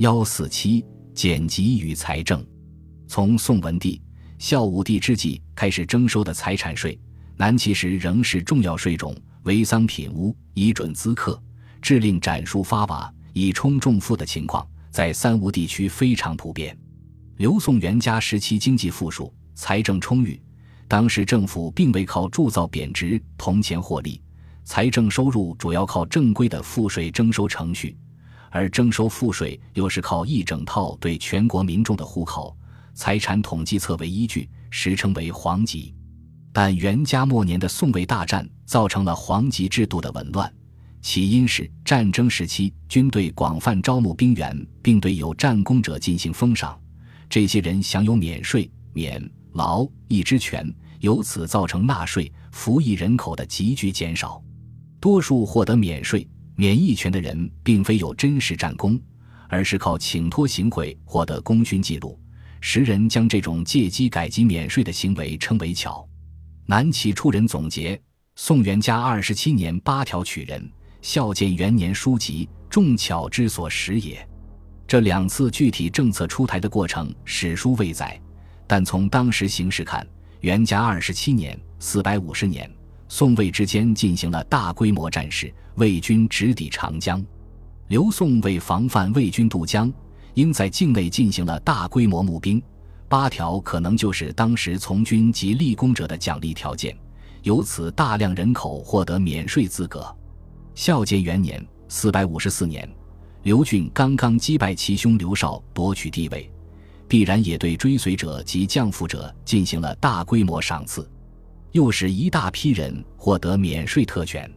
幺四七剪辑与财政，从宋文帝、孝武帝之际开始征收的财产税，南齐时仍是重要税种，为丧品屋以准资客，制令斩树发瓦以充重赋的情况，在三吴地区非常普遍。刘宋元嘉时期经济富庶，财政充裕，当时政府并未靠铸造贬值铜钱获利，财政收入主要靠正规的赋税征收程序。而征收赋税又是靠一整套对全国民众的户口、财产统计册为依据，时称为黄籍。但元嘉末年的宋魏大战造成了黄籍制度的紊乱，起因是战争时期军队广泛招募兵员，并对有战功者进行封赏，这些人享有免税、免劳役之权，由此造成纳税、服役人口的急剧减少，多数获得免税。免役权的人并非有真实战功，而是靠请托行贿获得功勋记录。时人将这种借机改籍免税的行为称为“巧”。南齐出人总结：宋元嘉二十七年八条取人，孝建元年书籍，众巧之所使也。这两次具体政策出台的过程，史书未载，但从当时形势看，元嘉二十七年（四百五十年）。宋魏之间进行了大规模战事，魏军直抵长江。刘宋为防范魏军渡江，应在境内进行了大规模募兵。八条可能就是当时从军及立功者的奖励条件，由此大量人口获得免税资格。孝建元年（四百五十四年），刘俊刚刚击败其兄刘绍夺取帝位，必然也对追随者及降服者进行了大规模赏赐。又使一大批人获得免税特权。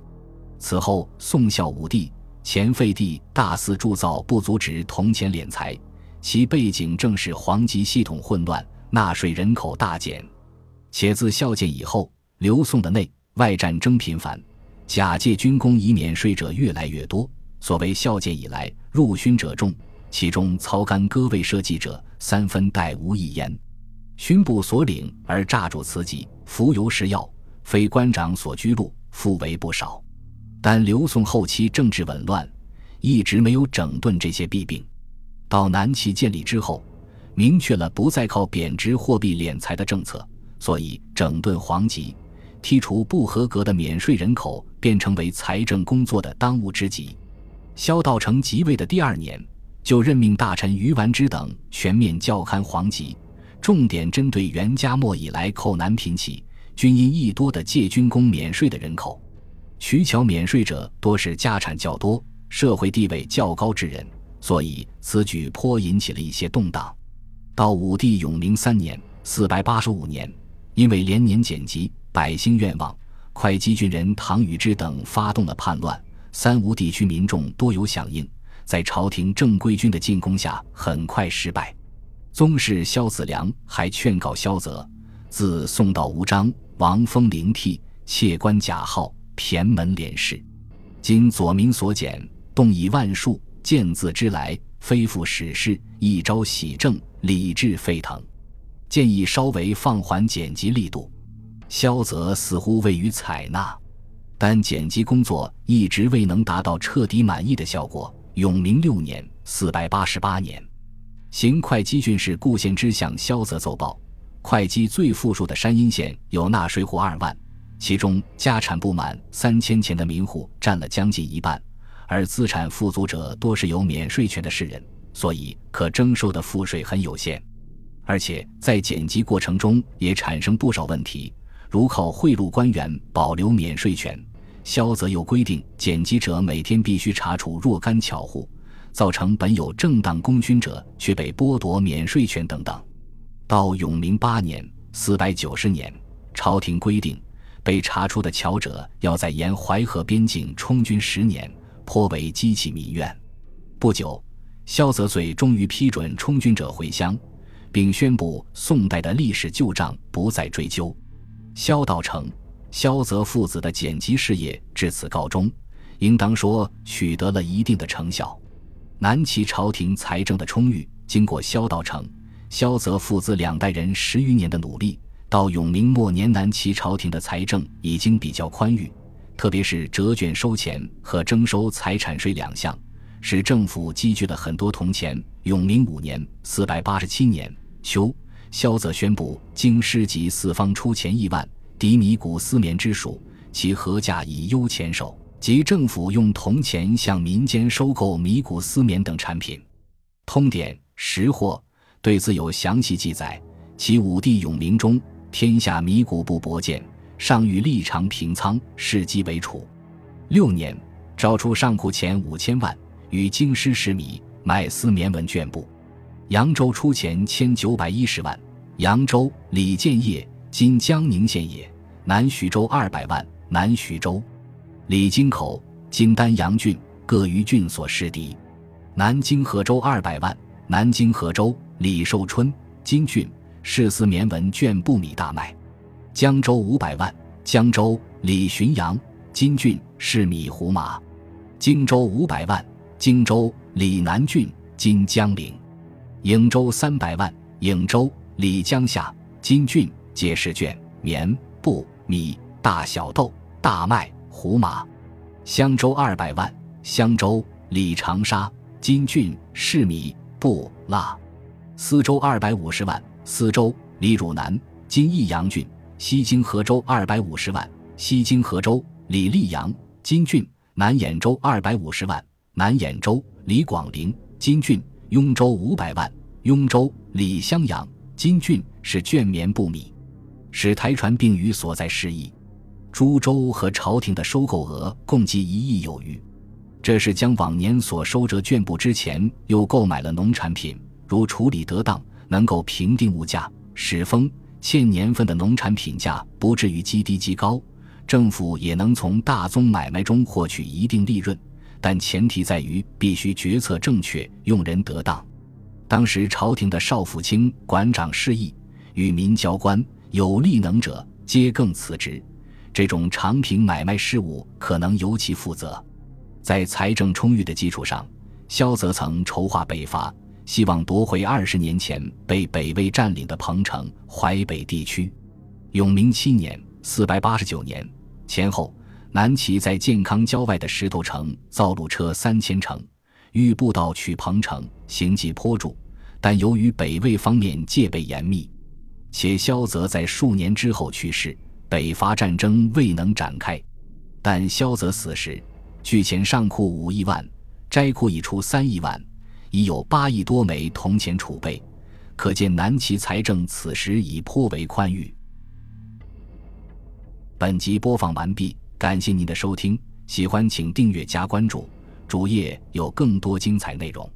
此后，宋孝武帝、前废帝大肆铸造不足值铜钱敛财，其背景正是皇籍系统混乱，纳税人口大减。且自孝建以后，刘宋的内外战争频繁，假借军功以免税者越来越多。所谓孝建以来入勋者众，其中操干戈位社稷者三分殆无一焉。勋部所领而诈主辞疾，服油食药，非官长所居禄，复为不少。但刘宋后期政治紊乱，一直没有整顿这些弊病。到南齐建立之后，明确了不再靠贬值货币敛财的政策，所以整顿皇籍、剔除不合格的免税人口，便成为财政工作的当务之急。萧道成即位的第二年，就任命大臣于完之等全面校勘皇籍。重点针对元嘉末以来寇难频起、军因益多的借军功免税的人口，取巧免税者多是家产较多、社会地位较高之人，所以此举颇引起了一些动荡。到武帝永明三年（四百八十五年），因为连年减籍，百姓愿望，会稽郡人唐禹之等发动了叛乱，三吴地区民众多有响应，在朝廷正规军的进攻下，很快失败。宗室萧子良还劝告萧泽，自宋到吴章、王封灵替，窃官假号，骈门敛士。今左民所检，动以万数，见字之来，非复史事，一朝喜正，理智沸腾。建议稍微放缓剪辑力度。萧泽似乎未予采纳，但剪辑工作一直未能达到彻底满意的效果。永明六年（四百八十八年）。行会稽郡事顾献之向萧泽奏报，会稽最富庶的山阴县有纳税户二万，其中家产不满三千钱的民户占了将近一半，而资产富足者多是有免税权的士人，所以可征收的赋税很有限，而且在减籍过程中也产生不少问题，如靠贿赂官员保留免税权，萧泽又规定减籍者每天必须查处若干巧户。造成本有正当功勋者却被剥夺免税权等等。到永明八年（四百九十年），朝廷规定，被查出的侨者要在沿淮河边境充军十年，颇为激起民怨。不久，萧泽遂终于批准充军者回乡，并宣布宋代的历史旧账不再追究。萧道成、萧泽父子的剪辑事业至此告终，应当说取得了一定的成效。南齐朝廷财政的充裕，经过萧道成、萧泽父子两代人十余年的努力，到永明末年，南齐朝廷的财政已经比较宽裕，特别是折卷收钱和征收财产税两项，使政府积聚了很多铜钱。永明五年（四百八十七年）秋，萧泽宣布京师及四方出钱亿万抵米谷丝棉之属，其合价以优钱售。即政府用铜钱向民间收购米谷丝棉等产品。通典识货对此有详细记载。其武帝永明中，天下米谷不帛贱，上谕立长平仓，市机为储。六年，招出上库钱五千万，与京师市米买丝棉文绢布。扬州出钱千九百一十万。扬州李建业，今江宁县也。南徐州二百万。南徐州。李京口，金丹阳郡，各于郡所失敌。南京河州二百万。南京河州李寿春，金郡，市丝棉文绢布米大卖。江州五百万。江州李浔阳，金郡，市米胡麻。荆州五百万。荆州李南郡，金江陵。颍州三百万。颍州李江夏，金郡，皆是绢、棉、布、米、大小豆、大麦。胡马，襄州二百万；襄州李长沙，金郡，市米布蜡；司州二百五十万；司州李汝南，金益阳郡；西京河州二百五十万；西京河州李溧阳，金郡；南兖州二百五十万；南兖州李广陵，金郡；雍州五百万；雍州李襄阳，金郡，是卷绵布米，使台船并于所在市邑。株洲和朝廷的收购额共计一亿有余，这是将往年所收折绢布之钱，又购买了农产品。如处理得当，能够平定物价，使丰欠年份的农产品价不至于极低极高，政府也能从大宗买卖中获取一定利润。但前提在于必须决策正确，用人得当。当时朝廷的少府卿馆长失意，与民交官有力能者，皆更辞职。这种长平买卖事务可能由其负责，在财政充裕的基础上，萧泽曾筹划北伐，希望夺回二十年前被北魏占领的彭城、淮北地区。永明七年（四百八十九年）前后，南齐在建康郊外的石头城造路车三千乘，欲步道取彭城，行迹颇著，但由于北魏方面戒备严密，且萧泽在数年之后去世。北伐战争未能展开，但萧泽死时，据钱上库五亿万，斋库已出三亿万，已有八亿多枚铜钱储备，可见南齐财政此时已颇为宽裕。本集播放完毕，感谢您的收听，喜欢请订阅加关注，主页有更多精彩内容。